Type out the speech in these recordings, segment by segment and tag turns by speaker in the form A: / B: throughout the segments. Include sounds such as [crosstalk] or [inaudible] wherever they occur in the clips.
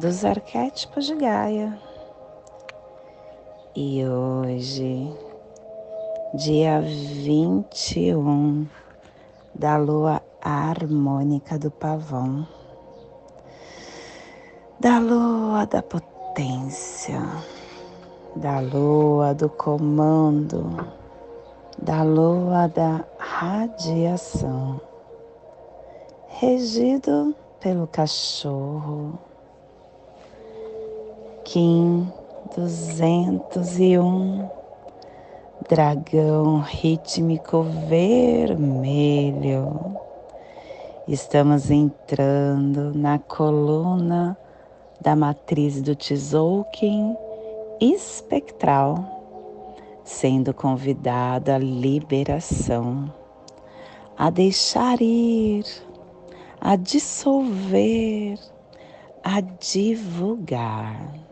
A: dos arquétipos de Gaia. E hoje, dia 21 da lua harmônica do pavão, da lua da potência, da lua do comando, da lua da radiação, regido pelo cachorro Kim 201, dragão rítmico vermelho. Estamos entrando na coluna da matriz do Tzolk'in espectral, sendo convidada à liberação, a deixar ir, a dissolver, a divulgar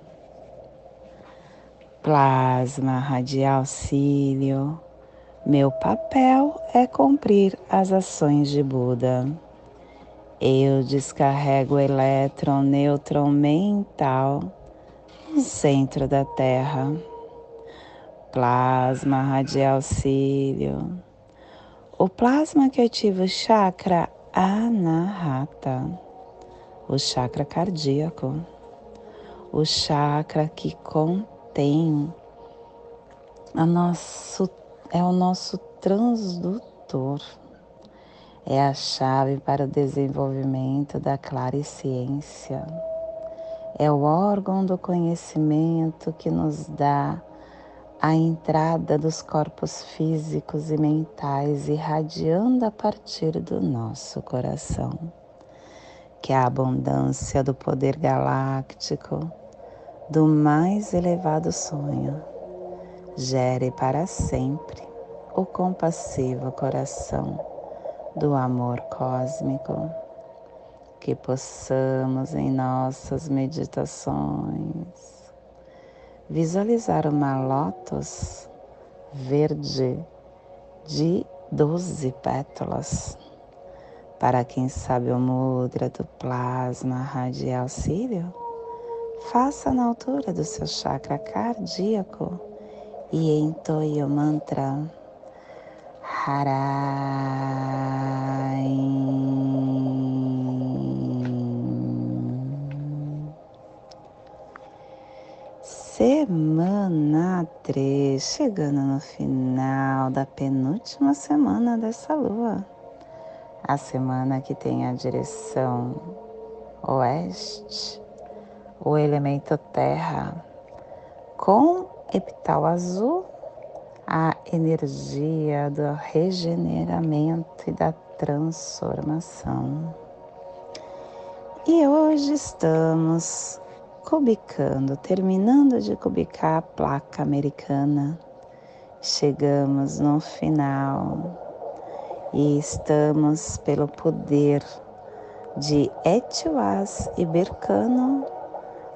A: plasma radial cílio, meu papel é cumprir as ações de Buda. Eu descarrego o elétron nêutron mental no centro da Terra. Plasma radial cílio. O plasma que ativa o chakra anahata, o chakra cardíaco, o chakra que contém tem a nosso, é o nosso transdutor, é a chave para o desenvolvimento da clariciência, é o órgão do conhecimento que nos dá a entrada dos corpos físicos e mentais irradiando a partir do nosso coração, que é a abundância do poder galáctico do mais elevado sonho, gere para sempre o compassivo coração do amor cósmico, que possamos em nossas meditações visualizar uma lótus verde de doze pétalas. Para quem sabe o mudra do plasma radial cílio, Faça na altura do seu chakra cardíaco e entoie o mantra Harai. Semana 3, chegando no final da penúltima semana dessa lua. A semana que tem a direção oeste o elemento terra com epital azul, a energia do regeneramento e da transformação. E hoje estamos cubicando, terminando de cubicar a placa americana. Chegamos no final e estamos pelo poder de Etiwas e Bercano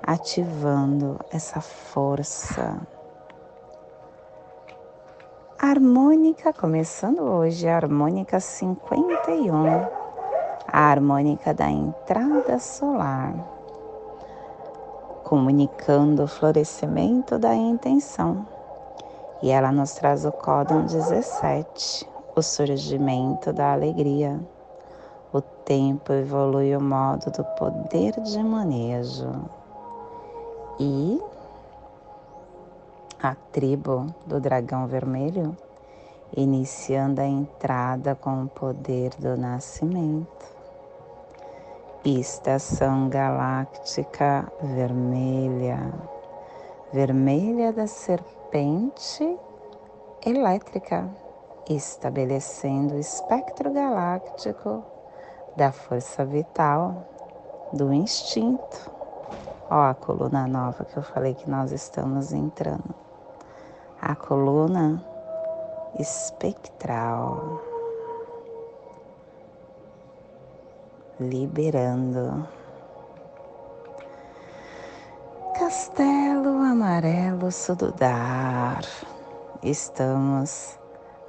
A: ativando essa força harmônica, começando hoje a harmônica 51, a harmônica da entrada solar, comunicando o florescimento da intenção. E ela nos traz o códon 17, o surgimento da alegria. O tempo evolui o modo do poder de manejo e a tribo do dragão vermelho, iniciando a entrada com o poder do nascimento. Estação galáctica vermelha, vermelha da serpente elétrica, estabelecendo o espectro galáctico da força vital, do instinto Ó, a coluna nova que eu falei que nós estamos entrando. A coluna espectral. Liberando. Castelo Amarelo Sududar. Estamos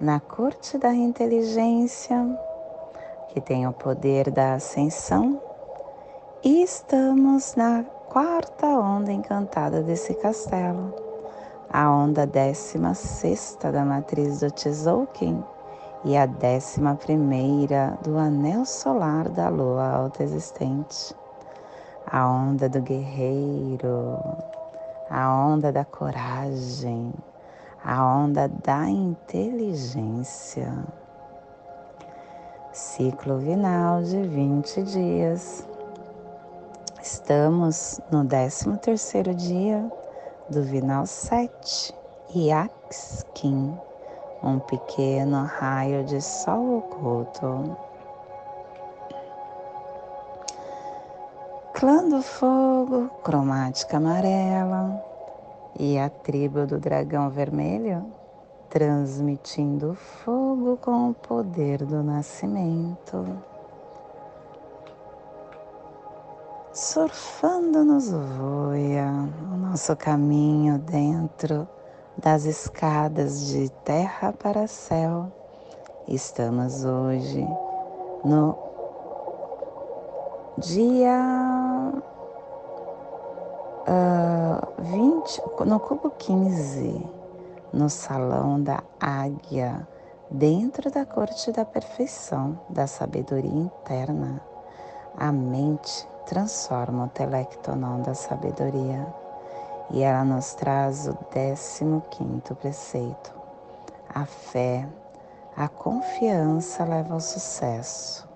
A: na corte da inteligência, que tem o poder da ascensão, e estamos na quarta onda encantada desse castelo, a onda décima sexta da matriz do Tzolk'in e a décima primeira do anel solar da lua autoexistente, a onda do guerreiro, a onda da coragem, a onda da inteligência. Ciclo vinal de 20 dias. Estamos no 13 terceiro dia do vinal 7, Yaxkin, um pequeno raio de sol oculto. Clã do fogo, cromática amarela, e a tribo do dragão vermelho, transmitindo fogo com o poder do nascimento. Surfando nos voia o nosso caminho dentro das escadas de terra para céu. Estamos hoje no dia uh, 20, no cubo 15, no salão da águia, dentro da corte da perfeição, da sabedoria interna. A mente transforma o telectonon da sabedoria e ela nos traz o 15 preceito. A fé, a confiança leva ao sucesso.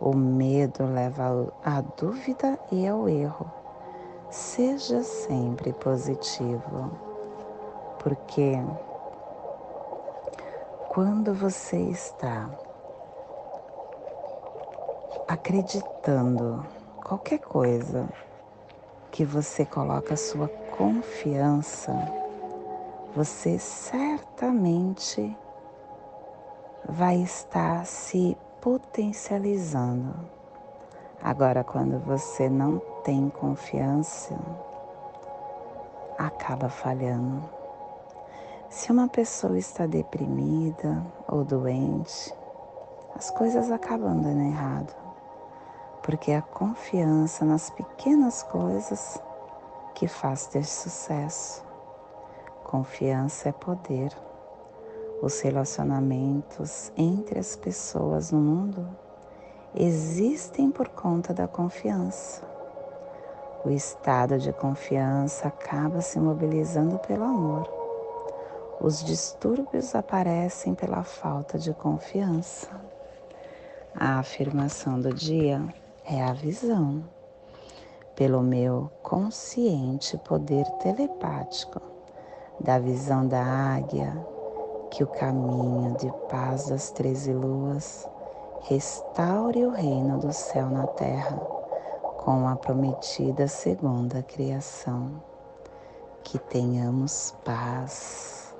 A: O medo leva à dúvida e ao erro. Seja sempre positivo, porque quando você está acreditando qualquer coisa que você coloca a sua confiança, você certamente vai estar se potencializando. Agora, quando você não tem confiança, acaba falhando. Se uma pessoa está deprimida ou doente, as coisas acabam dando errado, porque a confiança nas pequenas coisas que faz ter sucesso. Confiança é poder. Os relacionamentos entre as pessoas no mundo existem por conta da confiança. O estado de confiança acaba se mobilizando pelo amor. Os distúrbios aparecem pela falta de confiança. A afirmação do dia é a visão, pelo meu consciente poder telepático da visão da águia, que o caminho de paz das treze luas restaure o reino do céu na terra com a prometida segunda criação. Que tenhamos paz.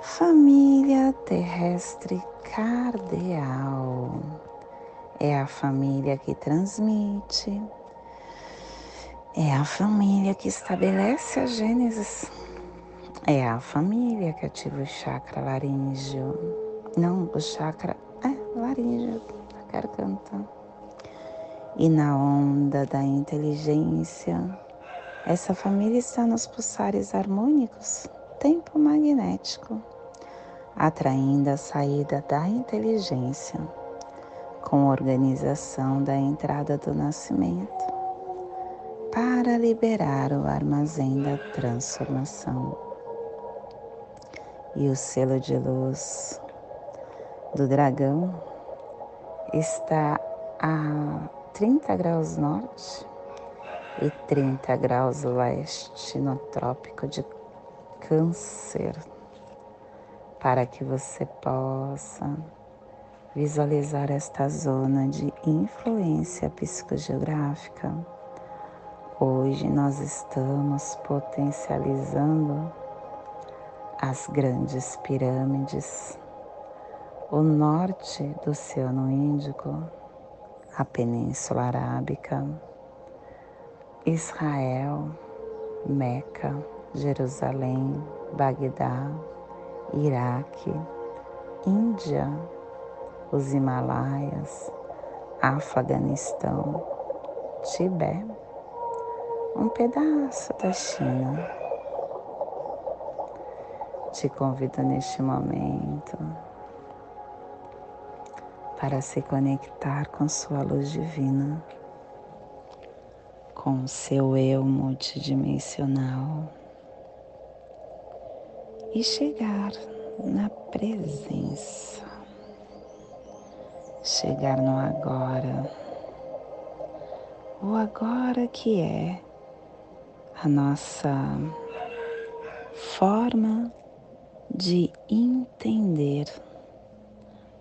A: Família terrestre cardeal é a família que transmite, é a família que estabelece a Gênesis, é a família que ativa o chakra laríngeo, não o chakra é laríngeo, a garganta e na onda da inteligência. Essa família está nos pulsares harmônicos, tempo magnético, atraindo a saída da inteligência, com organização da entrada do nascimento, para liberar o armazém da transformação. E o selo de luz do dragão está a 30 graus norte e 30 graus leste no trópico de Câncer, para que você possa visualizar esta zona de influência psicogeográfica. Hoje nós estamos potencializando as grandes pirâmides, o norte do Oceano Índico, a Península Arábica, Israel, Meca, Jerusalém, Bagdá, Iraque, Índia, os Himalaias, Afeganistão, Tibete, um pedaço da China. Te convido neste momento para se conectar com sua luz divina, com seu eu multidimensional e chegar na presença, chegar no agora, o agora que é a nossa forma de entender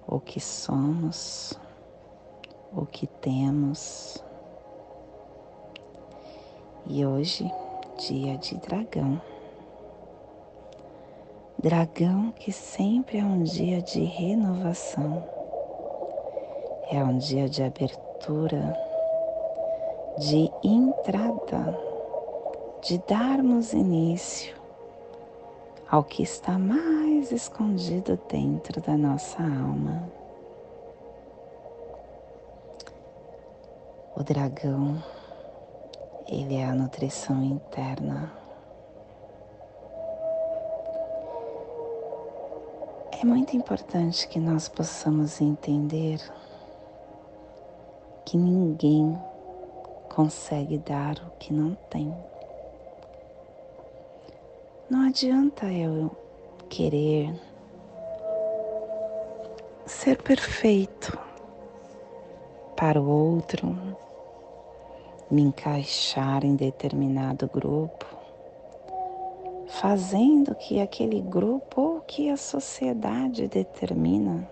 A: o que somos, o que temos. E hoje, dia de dragão. Dragão que sempre é um dia de renovação, é um dia de abertura, de entrada, de darmos início ao que está mais escondido dentro da nossa alma. O dragão, ele é a nutrição interna É muito importante que nós possamos entender que ninguém consegue dar o que não tem. Não adianta eu querer ser perfeito para o outro, me encaixar em determinado grupo, fazendo que aquele grupo ou que a sociedade determina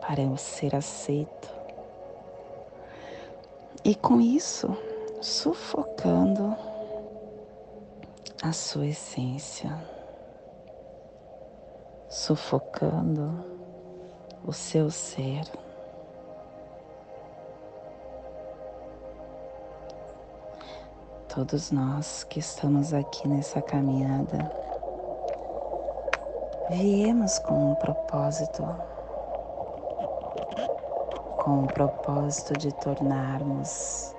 A: para eu ser aceito. E com isso, sufocando a sua essência, sufocando o seu ser. todos nós que estamos aqui nessa caminhada, viemos com um propósito, com o propósito de tornarmos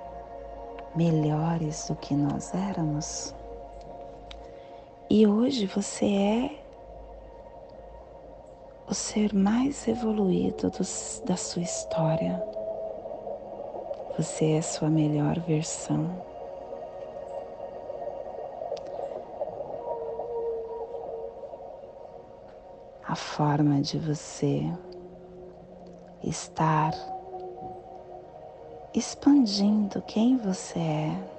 A: melhores do que nós éramos. E hoje você é o ser mais evoluído da sua história. Você é sua melhor versão. a forma de você estar expandindo quem você é.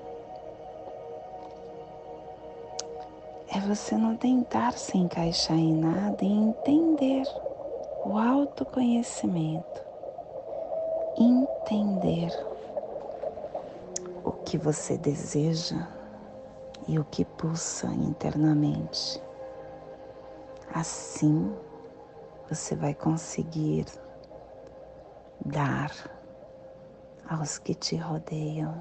A: É você não tentar se encaixar em nada e entender o autoconhecimento, entender o que você deseja e o que pulsa internamente. Assim, você vai conseguir dar aos que te rodeiam.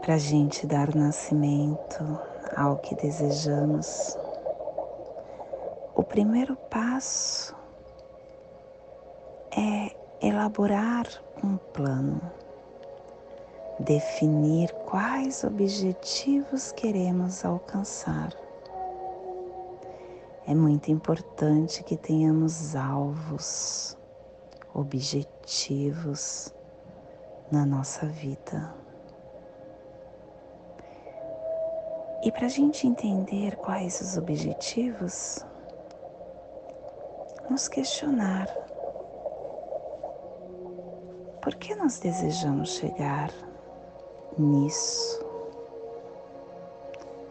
A: Para a gente dar nascimento ao que desejamos, o primeiro passo é elaborar um plano, definir quais objetivos queremos alcançar. É muito importante que tenhamos alvos, objetivos na nossa vida. E para a gente entender quais os objetivos, nos questionar. Por que nós desejamos chegar nisso,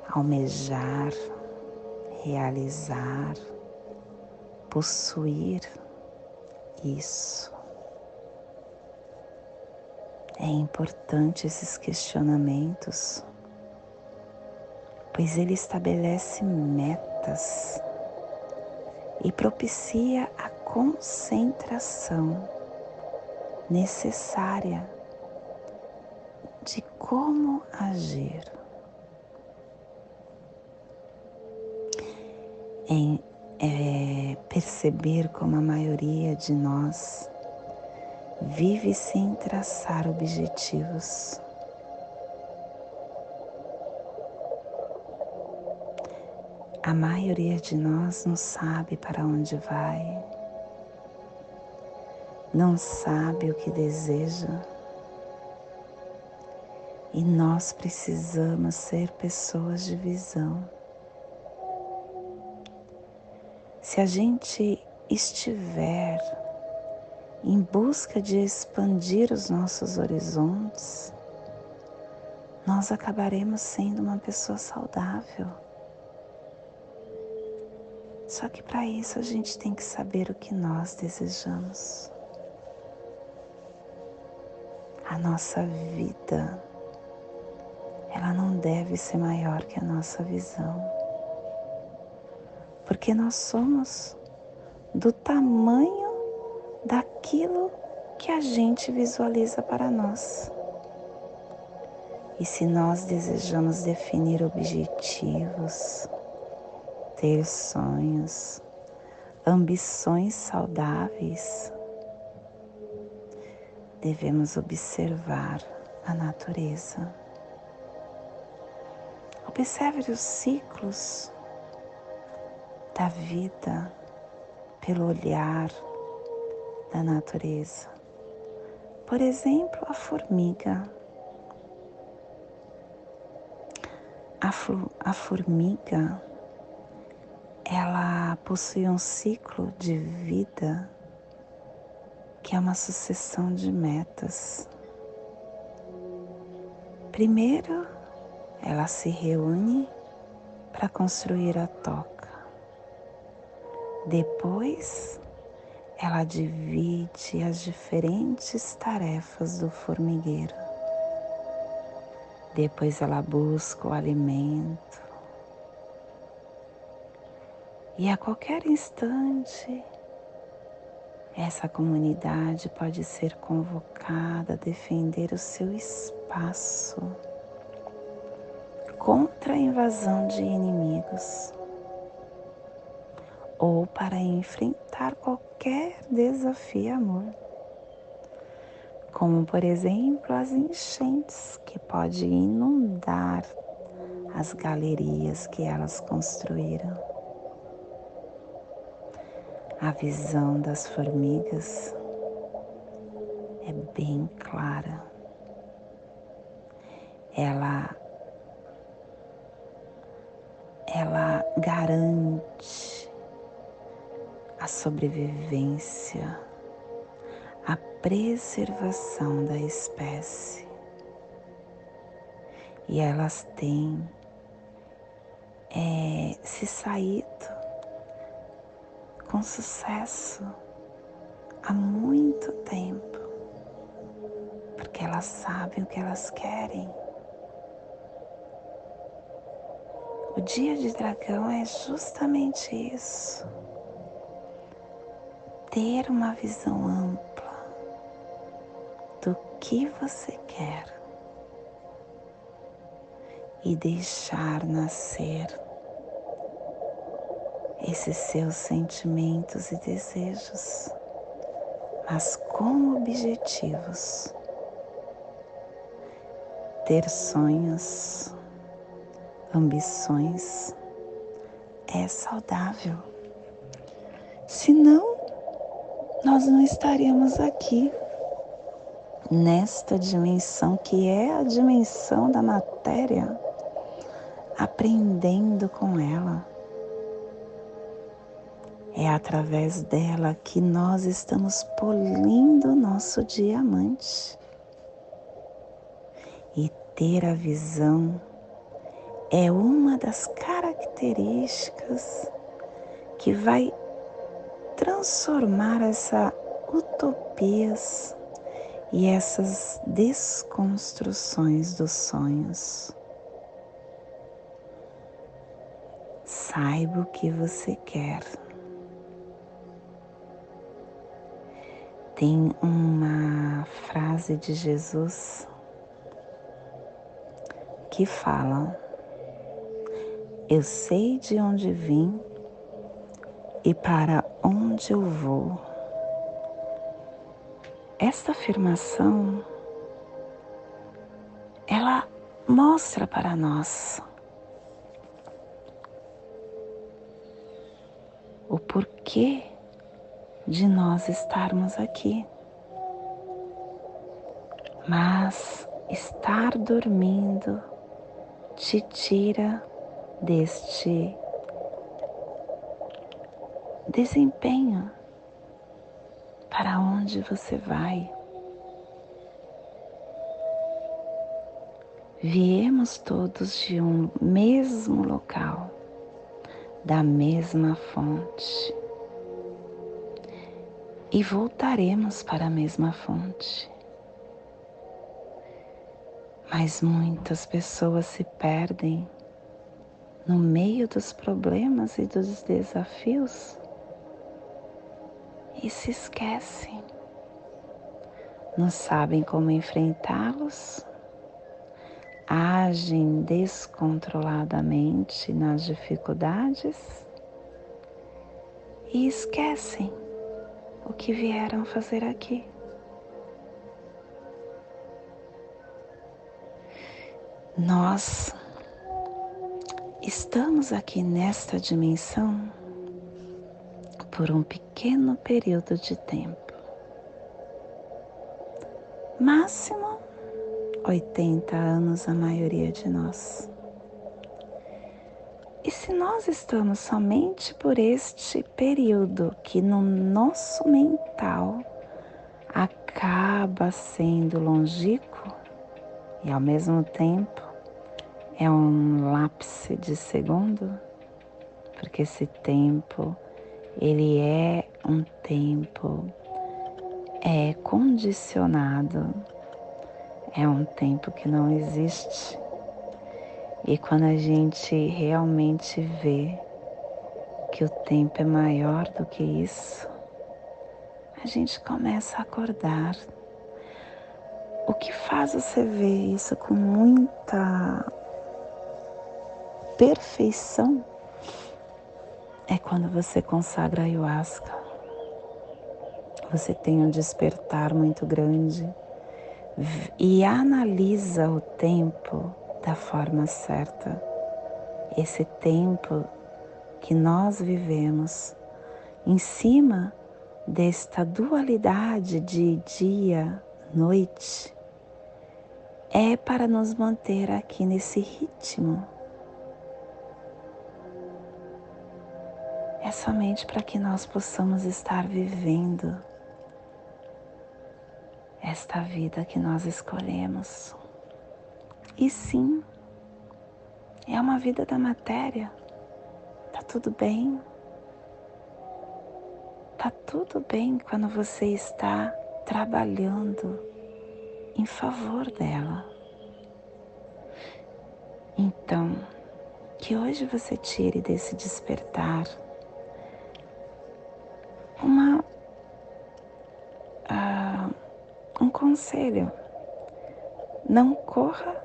A: almejar realizar, possuir isso. É importante esses questionamentos, pois ele estabelece metas e propicia a concentração necessária de como agir. Em é, perceber como a maioria de nós vive sem traçar objetivos. A maioria de nós não sabe para onde vai, não sabe o que deseja. E nós precisamos ser pessoas de visão. Se a gente estiver em busca de expandir os nossos horizontes, nós acabaremos sendo uma pessoa saudável. Só que para isso a gente tem que saber o que nós desejamos. A nossa vida, ela não deve ser maior que a nossa visão. Porque nós somos do tamanho daquilo que a gente visualiza para nós. E se nós desejamos definir objetivos, ter sonhos, ambições saudáveis, devemos observar a natureza. Observe os ciclos da vida pelo olhar da natureza. Por exemplo, a formiga. A, a formiga ela possui um ciclo de vida que é uma sucessão de metas. Primeiro, ela se reúne para construir a toca. Depois, ela divide as diferentes tarefas do formigueiro. Depois ela busca o alimento, e a qualquer instante, essa comunidade pode ser convocada a defender o seu espaço contra a invasão de inimigos ou para enfrentar qualquer desafio amor, como por exemplo as enchentes que pode inundar as galerias que elas construíram. A visão das formigas é bem clara. Ela ela garante a sobrevivência, a preservação da espécie. E elas têm é, se saído com sucesso há muito tempo, porque elas sabem o que elas querem. O dia de dragão é justamente isso. Ter uma visão ampla do que você quer e deixar nascer esses seus sentimentos e desejos, mas com objetivos. Ter sonhos, ambições é saudável. Senão, nós não estaríamos aqui nesta dimensão que é a dimensão da matéria, aprendendo com ela é através dela que nós estamos polindo nosso diamante. E ter a visão é uma das características que vai transformar essa utopias e essas desconstruções dos sonhos. Saiba o que você quer. Tem uma frase de Jesus que fala: Eu sei de onde vim e para onde eu vou. Esta afirmação ela mostra para nós o porquê de nós estarmos aqui. Mas estar dormindo te tira deste desempenho para onde você vai. Viemos todos de um mesmo local, da mesma fonte, e voltaremos para a mesma fonte. Mas muitas pessoas se perdem no meio dos problemas e dos desafios e se esquecem. Não sabem como enfrentá-los, agem descontroladamente nas dificuldades e esquecem o que vieram fazer aqui. Nós estamos aqui nesta dimensão por um pequeno período de tempo. Máximo 80 anos a maioria de nós. E se nós estamos somente por este período que no nosso mental acaba sendo longínquo e ao mesmo tempo é um lápis de segundo, porque esse tempo ele é um tempo é condicionado, é um tempo que não existe. E quando a gente realmente vê que o tempo é maior do que isso, a gente começa a acordar. O que faz você ver isso com muita perfeição é quando você consagra a ayahuasca. Você tem um despertar muito grande e analisa o tempo da forma certa. Esse tempo que nós vivemos em cima desta dualidade de dia, noite, é para nos manter aqui nesse ritmo é somente para que nós possamos estar vivendo esta vida que nós escolhemos. E sim, é uma vida da matéria. Tá tudo bem. Tá tudo bem quando você está trabalhando em favor dela. Então, que hoje você tire desse despertar uma, uh, um conselho. Não corra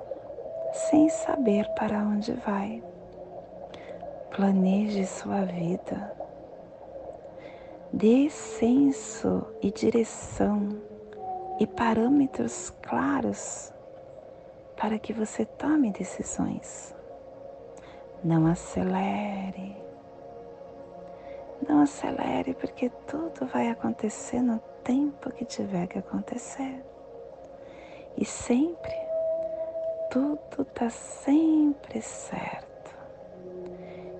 A: sem saber para onde vai. Planeje sua vida. Dê senso e direção e parâmetros claros para que você tome decisões. Não acelere não acelere, porque tudo vai acontecer no tempo que tiver que acontecer. E sempre, tudo está sempre certo.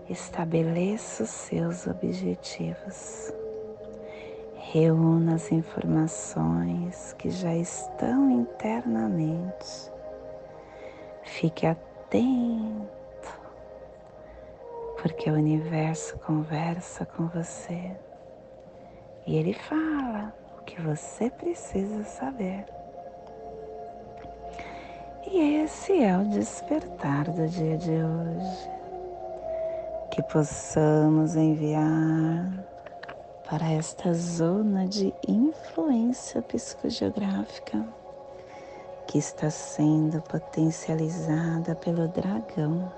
A: Estabeleça os seus objetivos. Reúna as informações que já estão internamente. Fique atento porque o universo conversa com você e ele fala o que você precisa saber. E esse é o despertar do dia de hoje. Que possamos enviar para esta zona de influência psicogeográfica que está sendo potencializada pelo dragão,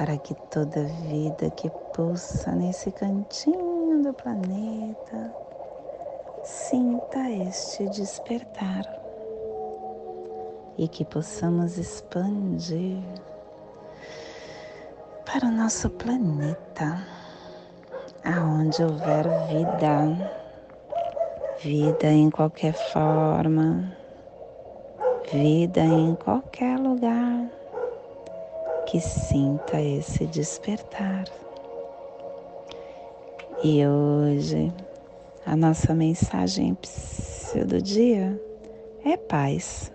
A: para que toda vida que pulsa nesse cantinho do planeta sinta este despertar e que possamos expandir para o nosso planeta, aonde houver vida, vida em qualquer forma vida em qualquer lugar que sinta esse despertar. E hoje a nossa mensagem do dia é paz.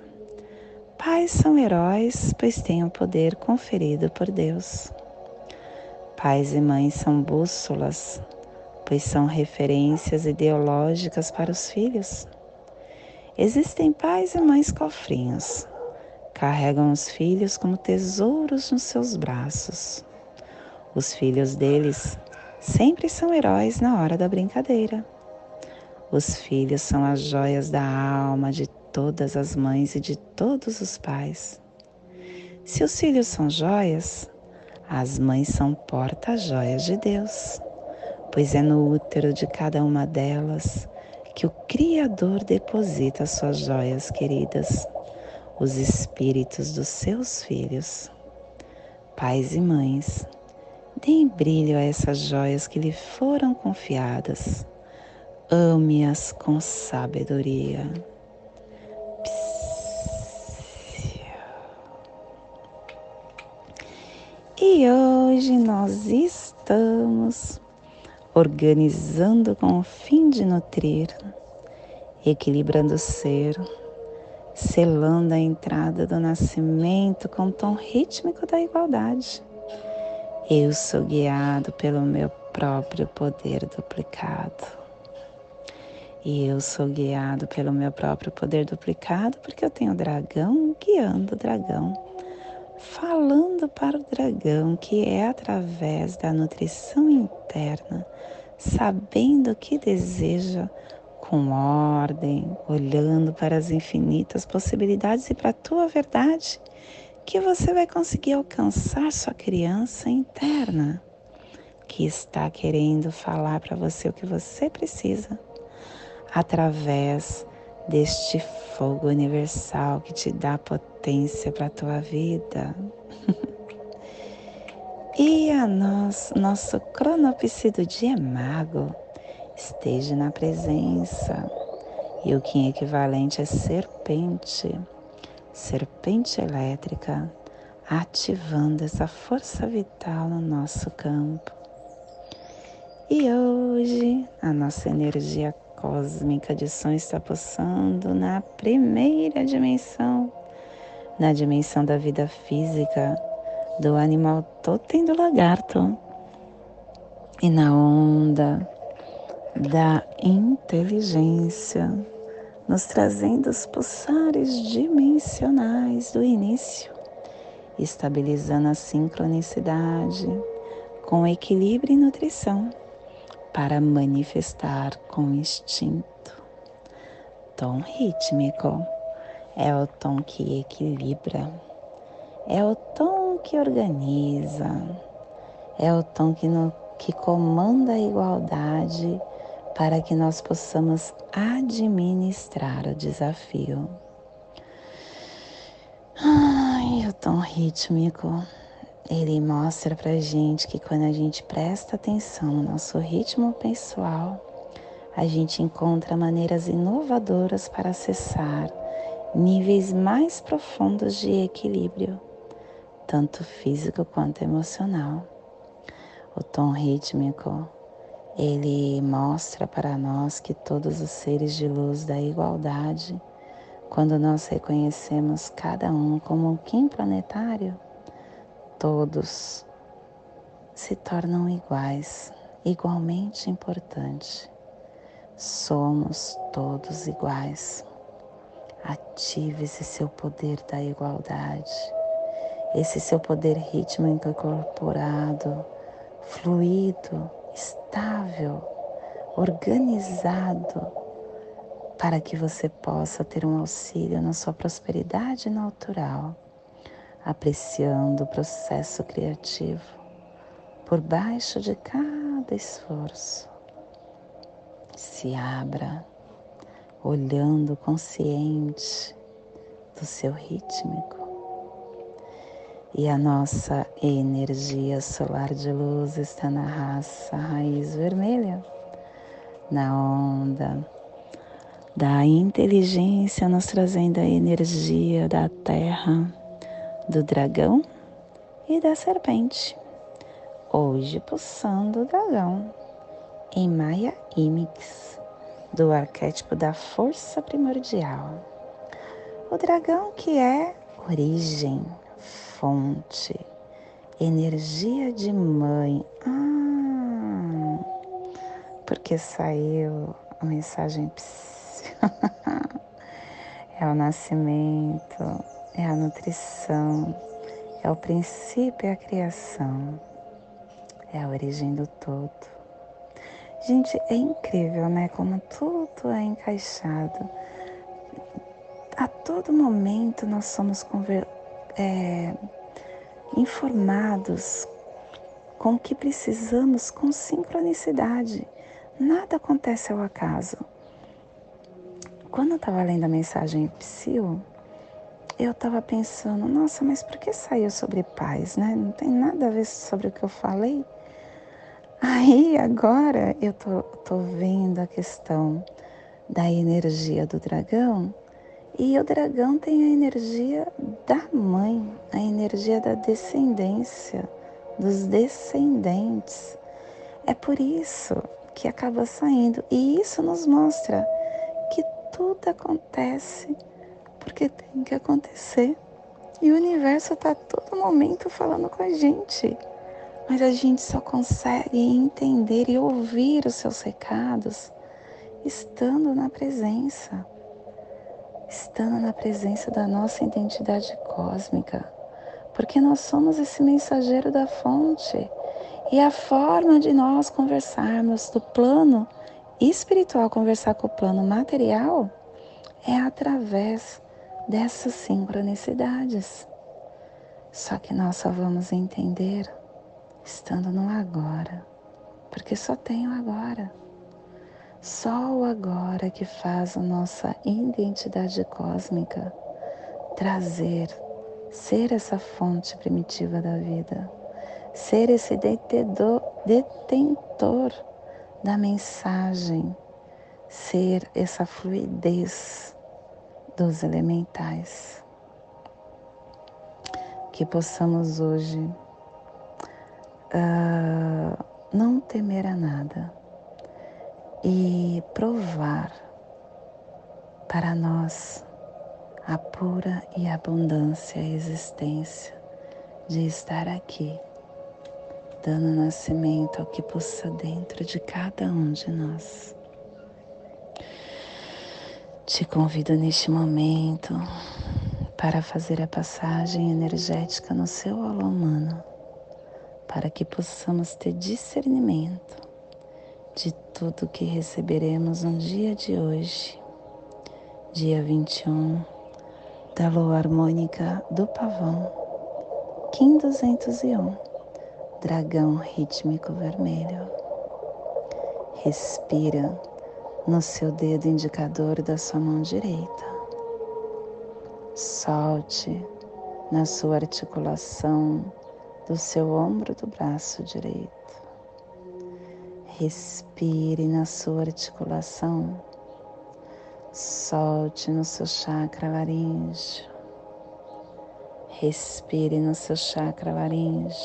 A: Pais são heróis, pois têm o poder conferido por Deus. Pais e mães são bússolas, pois são referências ideológicas para os filhos. Existem pais e mães cofrinhos. Carregam os filhos como tesouros nos seus braços. Os filhos deles sempre são heróis na hora da brincadeira. Os filhos são as joias da alma de todas as mães e de todos os pais. Se os filhos são joias, as mães são porta-joias de Deus, pois é no útero de cada uma delas que o Criador deposita suas joias queridas, os espíritos dos seus filhos. Pais e mães, deem brilho a essas joias que lhe foram confiadas. Ame-as com sabedoria. E hoje nós estamos organizando com o fim de nutrir, equilibrando o ser, selando a entrada do nascimento com o tom rítmico da igualdade. Eu sou guiado pelo meu próprio poder duplicado. E eu sou guiado pelo meu próprio poder duplicado porque eu tenho o dragão guiando o dragão, falando para o dragão que é através da nutrição interna sabendo o que deseja, com ordem, olhando para as infinitas possibilidades e para a tua verdade, que você vai conseguir alcançar sua criança interna, que está querendo falar para você o que você precisa, através deste fogo universal que te dá potência para a tua vida. [laughs] E a nós, nosso cronopse do dia mago esteja na presença. E o que é equivalente é serpente, serpente elétrica, ativando essa força vital no nosso campo. E hoje a nossa energia cósmica de som está pulsando na primeira dimensão, na dimensão da vida física do animal totem do lagarto e na onda da inteligência, nos trazendo os pulsares dimensionais do início, estabilizando a sincronicidade com equilíbrio e nutrição para manifestar com instinto. Tom rítmico é o tom que equilibra, é o tom que organiza, é o tom que, no, que comanda a igualdade para que nós possamos administrar o desafio. Ai, o tom rítmico, ele mostra pra gente que quando a gente presta atenção no nosso ritmo pessoal, a gente encontra maneiras inovadoras para acessar níveis mais profundos de equilíbrio tanto físico quanto emocional. O tom rítmico, ele mostra para nós que todos os seres de luz da igualdade, quando nós reconhecemos cada um como um Kim planetário, todos se tornam iguais, igualmente importantes. Somos todos iguais. Ative esse seu poder da igualdade, esse seu poder rítmico incorporado, fluido, estável, organizado, para que você possa ter um auxílio na sua prosperidade natural, apreciando o processo criativo por baixo de cada esforço. Se abra, olhando consciente do seu rítmico. E a nossa energia solar de luz está na raça raiz vermelha, na onda da inteligência, nos trazendo a energia da terra, do dragão e da serpente. Hoje pulsando o dragão em Maya Imix, do arquétipo da força primordial. O dragão que é origem, fonte, energia de mãe. Ah, porque saiu a mensagem [laughs] é o nascimento, é a nutrição, é o princípio e a criação, é a origem do todo. Gente, é incrível, né? Como tudo é encaixado. A todo momento nós somos é, informados com o que precisamos com sincronicidade. Nada acontece ao acaso. Quando eu estava lendo a mensagem Psil, eu estava pensando, nossa, mas por que saiu sobre paz, né? Não tem nada a ver sobre o que eu falei. Aí agora eu tô, tô vendo a questão da energia do dragão e o dragão tem a energia da mãe, a energia da descendência, dos descendentes. É por isso que acaba saindo. E isso nos mostra que tudo acontece porque tem que acontecer. E o universo está a todo momento falando com a gente. Mas a gente só consegue entender e ouvir os seus recados estando na presença estando na presença da nossa identidade cósmica, porque nós somos esse mensageiro da fonte. E a forma de nós conversarmos do plano espiritual, conversar com o plano material, é através dessas sincronicidades. Só que nós só vamos entender estando no agora, porque só tem o agora. Só o agora que faz a nossa identidade cósmica trazer, ser essa fonte primitiva da vida, ser esse detentor, detentor da mensagem, ser essa fluidez dos elementais. Que possamos hoje uh, não temer a nada e provar para nós a pura e abundância existência de estar aqui, dando nascimento ao que pulsa dentro de cada um de nós. Te convido neste momento para fazer a passagem energética no seu alô humano, para que possamos ter discernimento de tudo que receberemos no dia de hoje, dia 21 da lua harmônica do pavão, Kim 201, dragão rítmico vermelho. Respira no seu dedo indicador da sua mão direita. Solte na sua articulação do seu ombro do braço direito. Respire na sua articulação. Solte no seu chakra laríngeo. Respire no seu chakra laríngeo.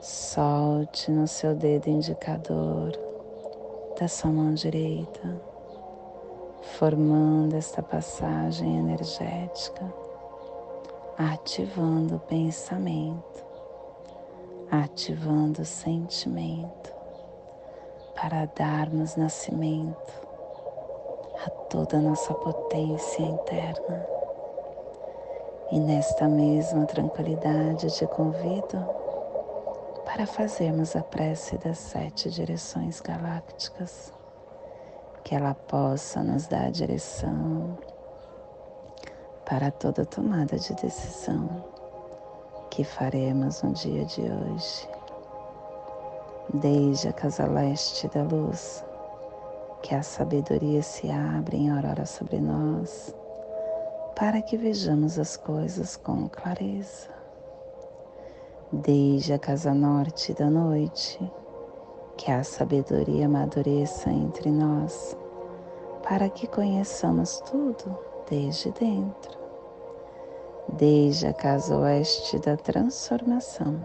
A: Solte no seu dedo indicador da sua mão direita, formando esta passagem energética, ativando o pensamento, ativando o sentimento para darmos nascimento a toda a nossa potência interna. E nesta mesma tranquilidade te convido para fazermos a prece das sete direções galácticas, que ela possa nos dar a direção para toda tomada de decisão que faremos no dia de hoje. Desde a casa leste da luz, que a sabedoria se abre em aurora sobre nós, para que vejamos as coisas com clareza. Desde a casa norte da noite, que a sabedoria amadureça entre nós, para que conheçamos tudo desde dentro. Desde a casa oeste da transformação,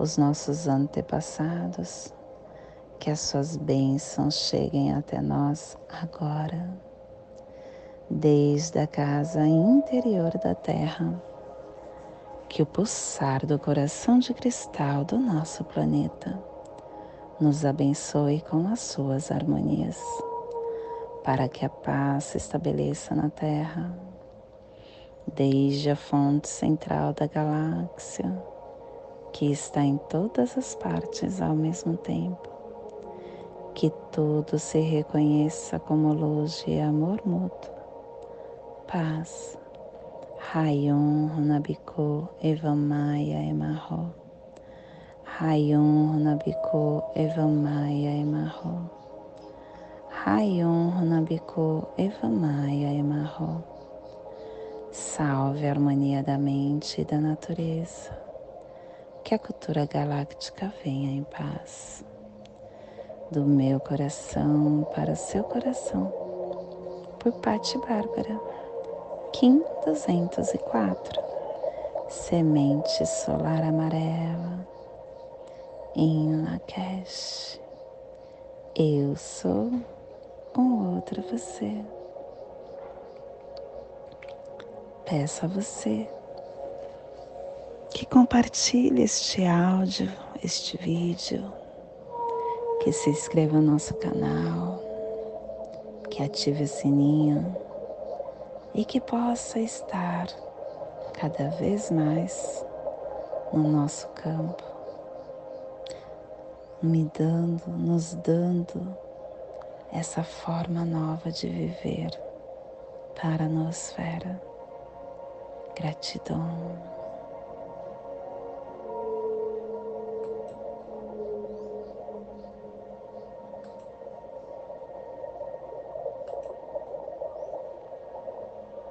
A: os nossos antepassados, que as suas bênçãos cheguem até nós agora, desde a casa interior da Terra, que o pulsar do coração de cristal do nosso planeta nos abençoe com as suas harmonias, para que a paz se estabeleça na Terra, desde a fonte central da galáxia, que está em todas as partes ao mesmo tempo que tudo se reconheça como luz e amor mútuo. Paz. Rayon Runabiko Evamaya Emarro. Rayon Runabiko Evamaya Emarro. Rayon Runabiko Evamaya Emarro. Salve a harmonia da mente e da natureza. Que a cultura galáctica venha em paz. Do meu coração para o seu coração, por Patti Bárbara, Kim 204, Semente Solar Amarela, em Lakesh. Eu sou um outro você. Peço a você que compartilhe este áudio, este vídeo que se inscreva no nosso canal, que ative o sininho e que possa estar cada vez mais no nosso campo, me dando, nos dando essa forma nova de viver para a nosfera. Gratidão.